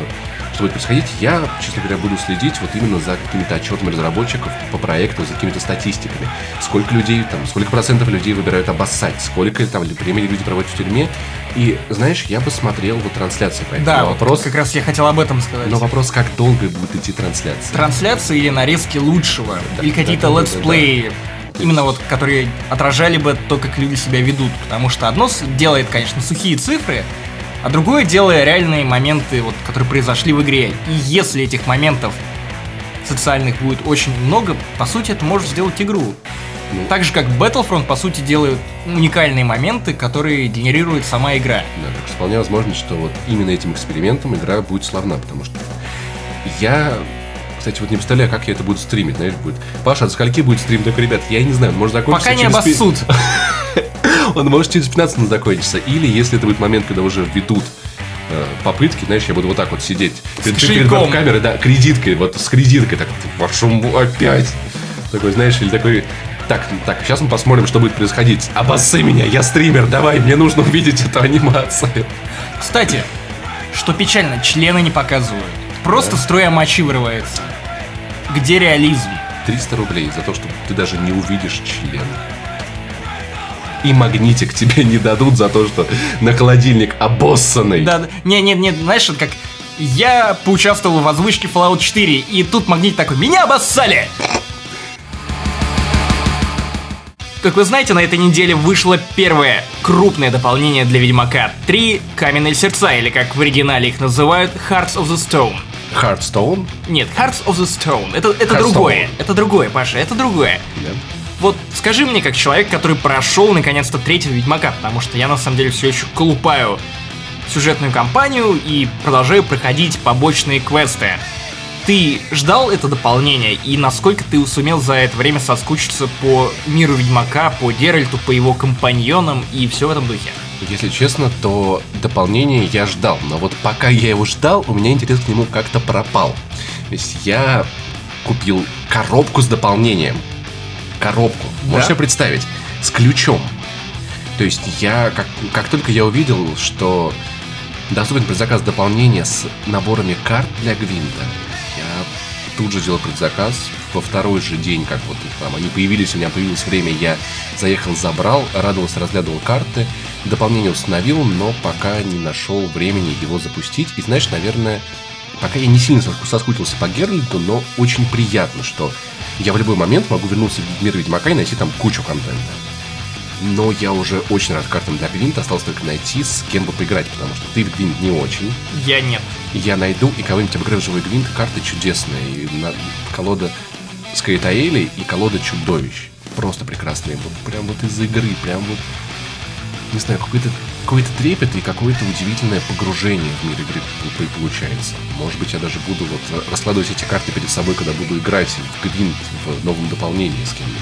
что будет происходить. Я, честно говоря, буду следить вот именно за какими-то отчетами разработчиков по проекту, за какими-то статистиками. Сколько людей, там, сколько процентов людей выбирают обоссать, сколько там времени люди проводят в тюрьме. И, знаешь, я бы смотрел вот трансляции по этому Да, вот вопрос. как раз я хотел об этом сказать. Но вопрос, как долго будет идти трансляция. трансляции или нарезки лучшего, или какие-то да, да, летсплеи, именно вот, которые отражали бы то, как люди себя ведут. Потому что одно делает, конечно, сухие цифры, а другое делая реальные моменты, вот, которые произошли в игре. И если этих моментов социальных будет очень много, по сути, это может сделать игру. Ну. Так же, как Battlefront, по сути, делают уникальные моменты, которые генерирует сама игра. Да, так что вполне возможно, что вот именно этим экспериментом игра будет славна, потому что я, кстати, вот не представляю, как я это буду стримить, знаешь, будет. Паша, от скольки будет стрим? Так, ребят, я не знаю, может закончиться Пока не через обоссут. Он может через 15 минут закончиться. Или если это будет момент, когда уже ведут э, попытки, знаешь, я буду вот так вот сидеть перед, перед камерой, да, кредиткой, вот с кредиткой, так, м- опять. Такой, знаешь, или такой, так, так, сейчас мы посмотрим, что будет происходить. Обоссы меня, я стример, давай, мне нужно увидеть эту анимацию. Кстати, что печально, члены не показывают. Просто струя мочи вырывается. Где реализм? 300 рублей за то, что ты даже не увидишь член. И магнитик тебе не дадут за то, что на холодильник обоссанный. Да, да. не, не, не, знаешь, вот как я поучаствовал в озвучке Fallout 4, и тут магнит такой, меня обоссали! Как вы знаете, на этой неделе вышло первое крупное дополнение для Ведьмака 3 Каменные сердца, или как в оригинале их называют Hearts of the Stone. Hearthstone? Нет, Hearts of the Stone. Это, это другое. Это другое, Паша, это другое. Да. Скажи мне, как человек, который прошел наконец-то третьего Ведьмака, потому что я на самом деле все еще колупаю сюжетную кампанию и продолжаю проходить побочные квесты. Ты ждал это дополнение, и насколько ты сумел за это время соскучиться по миру Ведьмака, по Геральту, по его компаньонам и все в этом духе? Если честно, то дополнение я ждал. Но вот пока я его ждал, у меня интерес к нему как-то пропал. То есть я купил коробку с дополнением. Коробку. Можешь Да? себе представить? С ключом. То есть я, как, как только я увидел, что доступен предзаказ дополнения с наборами карт для Гвинта, я тут же сделал предзаказ. Во второй же день, как вот там они появились, у меня появилось время, я заехал, забрал, радовался, разглядывал карты, дополнение установил, но пока не нашел времени его запустить. И знаешь, наверное, пока я не сильно соску- соскучился по Геральту, но очень приятно, что я в любой момент могу вернуться в мир Ведьмака и найти там кучу контента. Но я уже очень рад картам для Гвинта, осталось только найти, с кем бы поиграть, потому что ты в Гвинт не очень. Я нет. Я найду и кого-нибудь живой Гвинт, карты чудесные. И на- колода Скаэтаэли и колода чудовищ. Просто прекрасные. Вот прям вот из игры, прям вот не знаю, какой-то какой-то трепет и какое-то удивительное погружение в мир игры получается. Может быть, я даже буду вот раскладывать эти карты перед собой, когда буду играть в Гвинт в новом дополнении с кем-нибудь.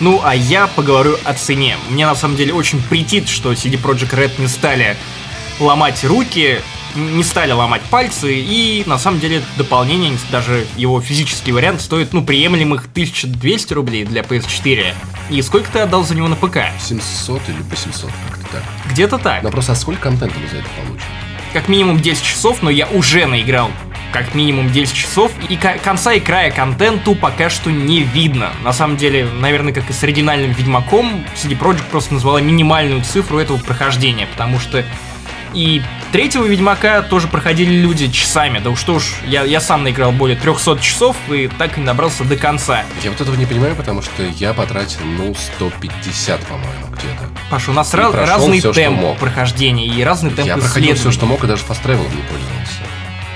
Ну, а я поговорю о цене. Мне на самом деле очень претит, что CD Projekt Red не стали ломать руки не стали ломать пальцы, и на самом деле дополнение, даже его физический вариант, стоит, ну, приемлемых 1200 рублей для PS4. И сколько ты отдал за него на ПК? 700 или по 700, как-то так. Где-то так. Но просто а сколько контента мы за это получим? Как минимум 10 часов, но я уже наиграл как минимум 10 часов, и конца и края контенту пока что не видно. На самом деле, наверное, как и с оригинальным Ведьмаком, CD Projekt просто назвала минимальную цифру этого прохождения, потому что и третьего Ведьмака тоже проходили люди часами. Да уж что уж, я, я сам наиграл более 300 часов и так и не добрался до конца. Я вот этого не понимаю, потому что я потратил, ну, 150, по-моему, где-то. Паша, у нас раз, разный все, темп прохождения и разный темп Я проходил все, что мог, и даже фаст не пользовался.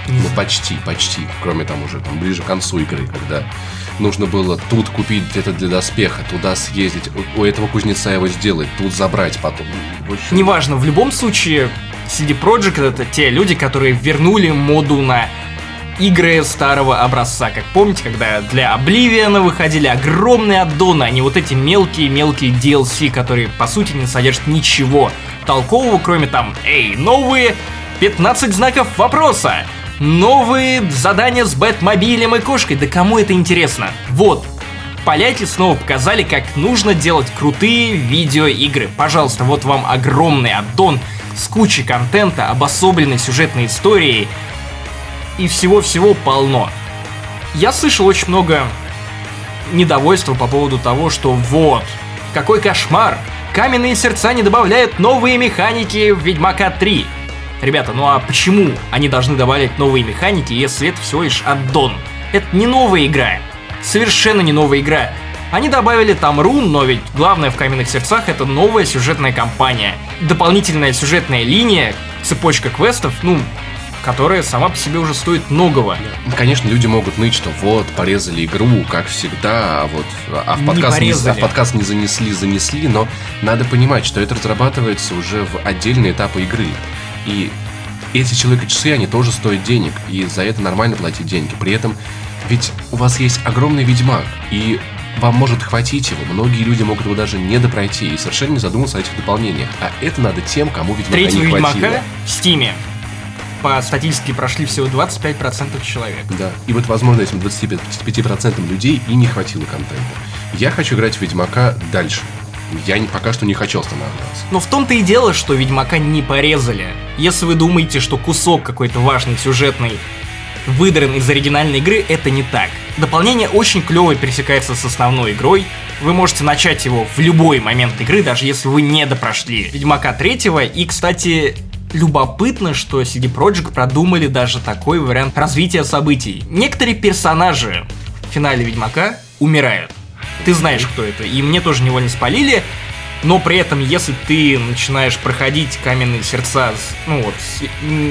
Ну, почти, почти. Кроме там уже там ближе к концу игры, когда нужно было тут купить где-то для доспеха, туда съездить, у, у этого кузнеца его сделать, тут забрать потом. Общем... Неважно, в любом случае, CD Projekt это те люди, которые вернули моду на игры старого образца. Как помните, когда для Oblivion выходили огромные аддоны, а не вот эти мелкие-мелкие DLC, которые по сути не содержат ничего толкового, кроме там, эй, новые 15 знаков вопроса. Новые задания с Бэтмобилем и кошкой. Да кому это интересно? Вот, Поляки снова показали, как нужно делать крутые видеоигры. Пожалуйста, вот вам огромный аддон с кучей контента, обособленной сюжетной историей и всего-всего полно. Я слышал очень много недовольства по поводу того, что вот, какой кошмар, каменные сердца не добавляют новые механики в Ведьмака 3. Ребята, ну а почему они должны добавлять новые механики, если это всего лишь аддон? Это не новая игра. Совершенно не новая игра. Они добавили там рун, но ведь главное в Каменных Сердцах это новая сюжетная кампания. Дополнительная сюжетная линия, цепочка квестов, ну, которая сама по себе уже стоит многого. Конечно, люди могут ныть, что вот, порезали игру, как всегда, а вот а в, подкаст не, не, а в подкаст не занесли, занесли, но надо понимать, что это разрабатывается уже в отдельные этапы игры. И эти человека-часы, они тоже стоят денег, и за это нормально платить деньги. При этом, ведь у вас есть огромный Ведьмак, и вам может хватить его. Многие люди могут его даже не допройти и совершенно не задуматься о этих дополнениях. А это надо тем, кому Ведьмака Третьего не хватило. Ведьмака в Стиме по статистике прошли всего 25% человек. Да, и вот, возможно, этим 25% людей и не хватило контента. Я хочу играть в Ведьмака дальше я не, пока что не хочу останавливаться. Но в том-то и дело, что Ведьмака не порезали. Если вы думаете, что кусок какой-то важный, сюжетный, выдран из оригинальной игры, это не так. Дополнение очень клево пересекается с основной игрой. Вы можете начать его в любой момент игры, даже если вы не допрошли Ведьмака 3. И, кстати, любопытно, что CD Projekt продумали даже такой вариант развития событий. Некоторые персонажи в финале Ведьмака умирают. Ты знаешь, кто это. И мне тоже него не спалили. Но при этом, если ты начинаешь проходить каменные сердца, ну вот,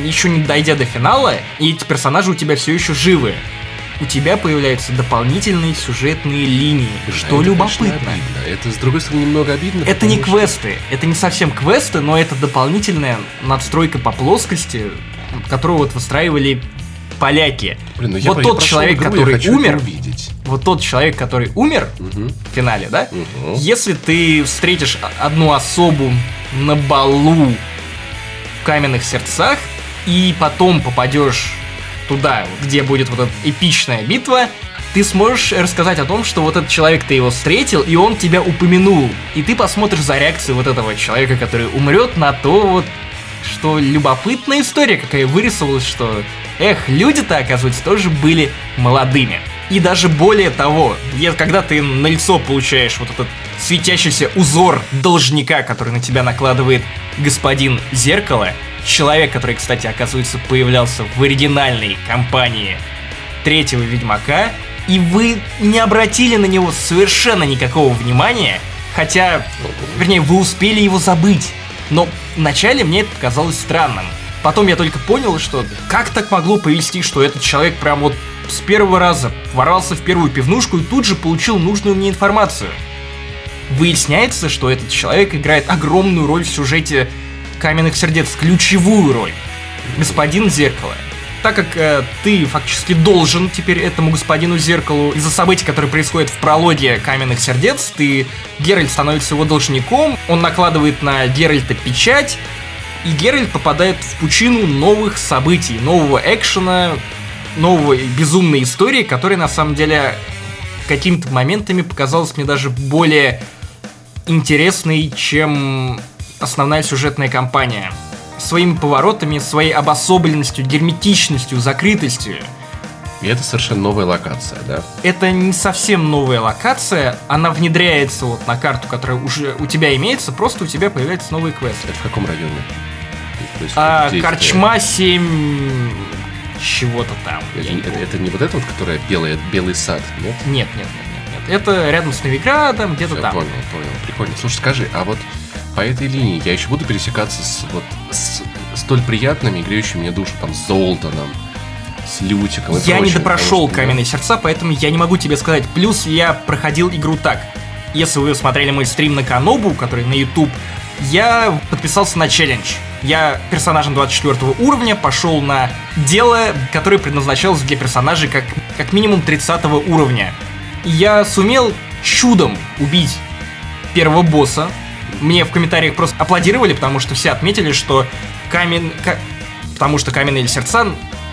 еще не дойдя до финала, и эти персонажи у тебя все еще живы, у тебя появляются дополнительные сюжетные линии, да, что это, любопытно. обидно. Это, с другой стороны, немного обидно. Это не что... квесты, это не совсем квесты, но это дополнительная надстройка по плоскости, которую вот выстраивали поляки. Блин, ну вот я, тот я человек, игру, который умер, увидеть. Вот тот человек, который умер угу. в финале, да? Угу. Если ты встретишь одну особу на балу в каменных сердцах и потом попадешь туда, где будет вот эта эпичная битва, ты сможешь рассказать о том, что вот этот человек ты его встретил, и он тебя упомянул. И ты посмотришь за реакцией вот этого человека, который умрет, на то вот, что любопытная история какая вырисовалась, что Эх, люди-то, оказывается, тоже были молодыми. И даже более того, когда ты на лицо получаешь вот этот светящийся узор должника, который на тебя накладывает господин Зеркало, человек, который, кстати, оказывается, появлялся в оригинальной кампании третьего Ведьмака, и вы не обратили на него совершенно никакого внимания, хотя, вернее, вы успели его забыть. Но вначале мне это показалось странным. Потом я только понял, что как так могло повести, что этот человек прям вот с первого раза ворвался в первую пивнушку и тут же получил нужную мне информацию. Выясняется, что этот человек играет огромную роль в сюжете Каменных Сердец, ключевую роль. Господин Зеркало. Так как э, ты фактически должен теперь этому господину Зеркалу из-за событий, которые происходят в прологе Каменных Сердец, ты Геральт становится его должником, он накладывает на Геральта печать, И Геральт попадает в пучину новых событий, нового экшена, новой безумной истории, которая на самом деле какими-то моментами показалась мне даже более интересной, чем основная сюжетная кампания. Своими поворотами, своей обособленностью, герметичностью, закрытостью. И это совершенно новая локация, да? Это не совсем новая локация, она внедряется вот на карту, которая уже у тебя имеется, просто у тебя появляются новые квесты. Это в каком районе? Есть А, корчма 7 чего-то там. Это, не это- это не вот это вот, которое белое, белый сад, нет? Нет, нет, нет, нет, нет. Это рядом с Новиградом, где-то там. понял, понял. Прикольно. Слушай, скажи, а вот по этой линии я еще буду пересекаться с вот с столь приятными, греющими мне душу, там, с Золтаном, с Лютиком Я не прочим, допрошел потому что, каменные сердца, поэтому я не могу тебе сказать. Плюс я проходил игру так. Если вы смотрели мой стрим на Канобу, который на YouTube, я подписался на челлендж. Я персонажем 24 уровня пошел на дело, которое предназначалось для персонажей как, как минимум 30 уровня. Я сумел чудом убить первого босса. Мне в комментариях просто аплодировали, потому что все отметили, что камень... ка- Потому что каменные сердца...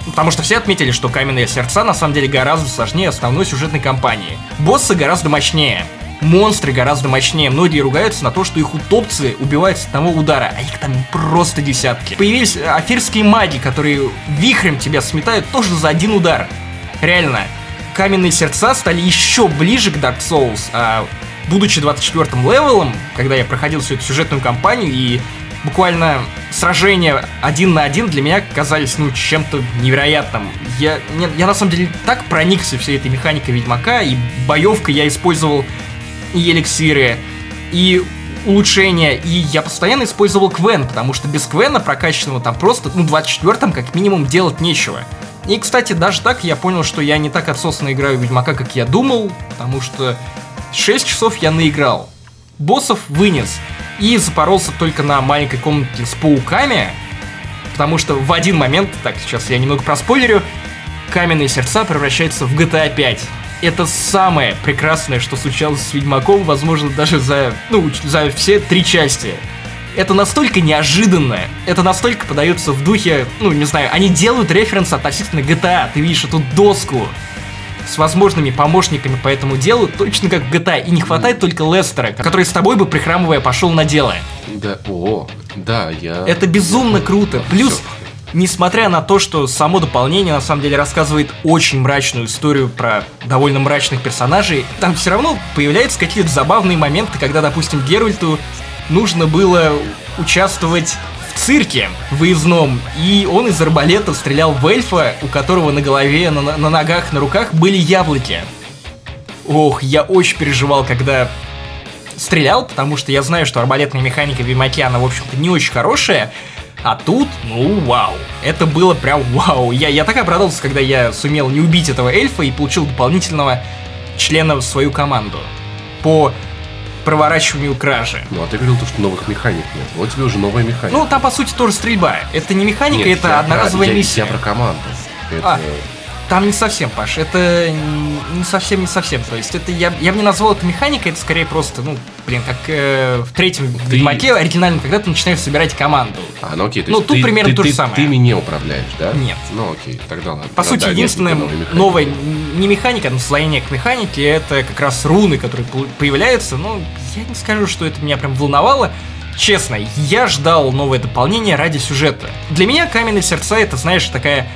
Потому что все отметили, что каменные сердца на самом деле гораздо сложнее основной сюжетной кампании. Боссы гораздо мощнее. Монстры гораздо мощнее. Многие ругаются на то, что их утопцы убивают с одного удара, а их там просто десятки. Появились э, афирские маги, которые вихрем тебя сметают тоже за один удар. Реально. Каменные сердца стали еще ближе к Dark Souls, а будучи 24-м левелом, когда я проходил всю эту сюжетную кампанию и буквально сражения один на один для меня казались, ну, чем-то невероятным. Я, не- я на самом деле так проникся всей этой механикой Ведьмака, и боевкой я использовал и эликсиры, и улучшения, и я постоянно использовал Квен, потому что без Квена прокачанного там просто, ну, 24-м как минимум делать нечего. И, кстати, даже так я понял, что я не так отсосно играю в Ведьмака, как я думал, потому что 6 часов я наиграл. Боссов вынес. И запоролся только на маленькой комнате с пауками, потому что в один момент, так, сейчас я немного проспойлерю, каменные сердца превращаются в GTA 5. Это самое прекрасное, что случалось с Ведьмаком, возможно, даже за, ну, за все три части. Это настолько неожиданно, это настолько подается в духе, ну, не знаю, они делают референс относительно GTA, ты видишь эту доску с возможными помощниками по этому делу, точно как в GTA, и не хватает только Лестера, который с тобой бы, прихрамывая, пошел на дело. Да, о, да, я... Это безумно круто. Плюс, Всё. Несмотря на то, что само дополнение на самом деле рассказывает очень мрачную историю про довольно мрачных персонажей, там все равно появляются какие-то забавные моменты, когда, допустим, Геральту нужно было участвовать в цирке выездном, и он из арбалета стрелял в эльфа, у которого на голове, на, на ногах, на руках были яблоки. Ох, я очень переживал, когда стрелял, потому что я знаю, что арбалетная механика в в общем-то, не очень хорошая. А тут, ну, вау. Это было прям вау. Я, я так обрадовался, когда я сумел не убить этого эльфа и получил дополнительного члена в свою команду. По проворачиванию кражи. Ну, а ты говорил, то, что новых механик нет. Вот тебе уже новая механика. Ну, там, по сути, тоже стрельба. Это не механика, Нет, это я одноразовая про, я- миссия. Я, про команду. Это... А. Там не совсем, Паш, это не совсем, не совсем. То есть это я, я бы не назвал это механикой, это скорее просто, ну, блин, как э, в третьем Ты- Ведьмаке оригинальном, когда ты начинаешь собирать команду. А, ну окей, то Ну, есть тут ты, примерно ты, то же ты- самое. Ты не управляешь, да? Нет. Ну окей, тогда ладно. По Да, сути, да, механики. новое, не механика, а наслоение к механике, это как раз руны, которые появляются. Ну, я не скажу, что это меня прям волновало. Честно, я ждал новое дополнение ради сюжета. Для меня «Каменные сердца» — это, знаешь, такая...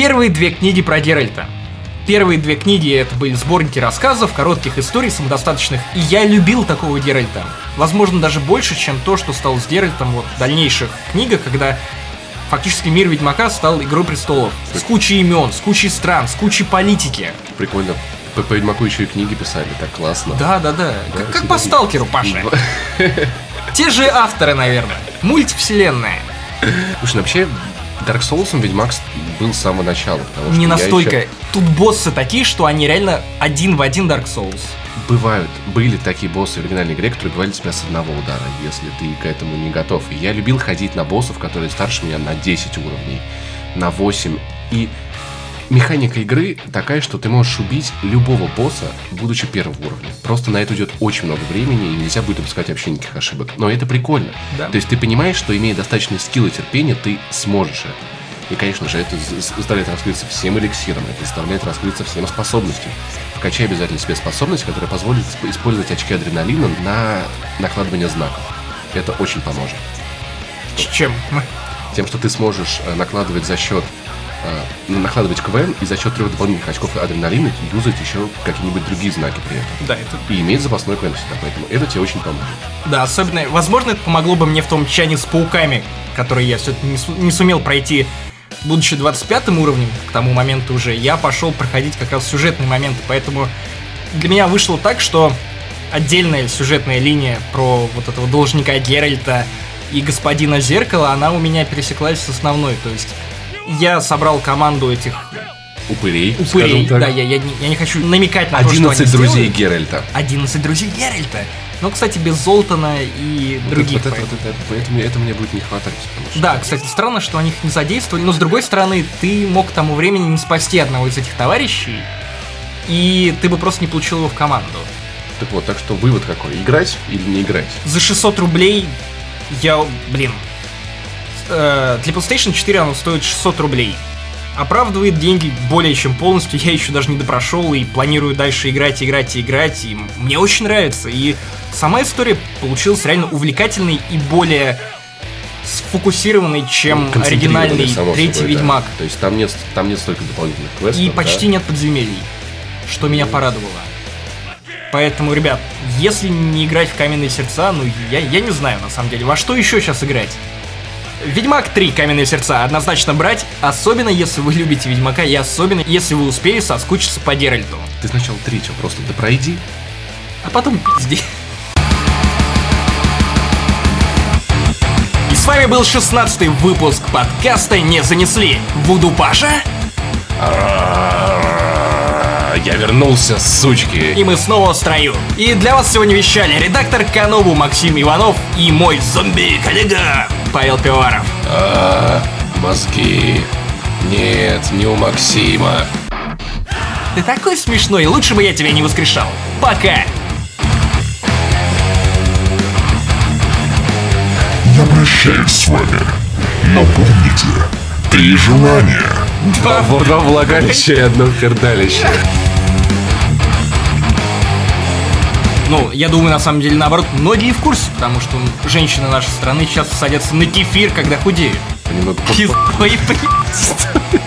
Первые две книги про Геральта. Первые две книги это были сборники рассказов, коротких историй, самодостаточных, и я любил такого Геральта. Возможно, даже больше, чем то, что стало с Геральтом вот, в дальнейших книгах, когда фактически мир Ведьмака стал Игрой Престолов. С кучей имен, с кучей стран, с кучей политики. Прикольно. По, по Ведьмаку еще и книги писали, так классно. Да, да, да. Как, как по. Сталкеру, Паша. Те же авторы, наверное. Мультивселенная. Слушай, ну вообще, Dark Souls Ведьмак был с самого начала, потому что Не настолько. еще- Тут боссы такие, что они реально один в один Dark Souls. Бывают, были такие боссы в оригинальной игре, которые убивали тебя с одного удара, если ты к этому не готов. И я любил ходить на боссов, которые старше меня на 10 уровней, на 8. И Механика игры такая, что ты можешь убить любого босса, будучи первого уровня. Просто на это уйдет очень много времени, и нельзя будет допускать вообще никаких ошибок. Но это прикольно. Да. То есть ты понимаешь, что имея достаточный скилл и терпение, ты сможешь это. И, конечно же, это заставляет раскрыться всем эликсиром, это заставляет раскрыться всем способностям. Вкачай обязательно себе способность, которая позволит исп- использовать очки адреналина на накладывание знаков. Это очень поможет. Чем? Тем, что ты сможешь э, накладывать за счет накладывать КВН и за счет трех дополнительных очков адреналина юзать еще какие-нибудь другие знаки при этом. Да, это И иметь запасной КВН всегда, поэтому это тебе очень поможет. Да, особенно, возможно, это помогло бы мне в том чане с пауками, который я все-таки не, су- не сумел пройти, будучи 25 уровнем к тому моменту уже, я пошел проходить как раз сюжетные моменты, поэтому для меня вышло так, что отдельная сюжетная линия про вот этого должника Геральта и господина Зеркала, она у меня пересеклась с основной, то есть я собрал команду этих Упырей, упырей, да, я, я, не, я не хочу намекать на то, что они 11 друзей сделают. Геральта. 11 друзей Геральта. Ну, кстати, без Золтана и других. Вот это, поэтому- вот это, поэтому это мне будет не хватать. что- Да, кстати, странно, что они их не задействовали, но с другой стороны, ты мог к тому времени не спасти одного из этих товарищей, и ты бы просто не получил его в команду. Так вот, так что вывод какой? Играть или не играть? За 600 рублей я, блин, э, для PlayStation 4 оно стоит 600 рублей. Оправдывает деньги более чем полностью, я еще даже не допрошел и планирую дальше играть, играть и играть, и мне очень нравится. И сама история получилась реально увлекательной и более сфокусированной, чем оригинальный третий собой, да. Ведьмак. То есть там нет, там нет столько дополнительных квестов. И да? почти нет подземелий, что меня порадовало. Поэтому, ребят, если не играть в Каменные Сердца, ну, я, я не знаю, на самом деле, во что еще сейчас играть? Ведьмак 3 Каменные Сердца однозначно брать, особенно если вы любите Ведьмака, и особенно если вы успели соскучиться по Геральту. Ты сначала третьего просто да пройди. А потом пизди. И с вами был 16 выпуск подкаста «Не занесли». Вуду Паша, Я вернулся, сучки. и мы снова в строю. И для вас сегодня вещали редактор Канобу Максим Иванов и мой зомби-коллега Павел Пиваров. А, мозги. Нет, не у Максима. Ты такой смешной, лучше бы я тебя не воскрешал. Пока! Я прощаюсь с вами. Но помните, три желания. Два, два влагалища и одно пердалище. Ну, я думаю, на самом деле, наоборот, многие в курсе, потому что женщины нашей страны сейчас садятся на кефир, когда худеют. Блядь.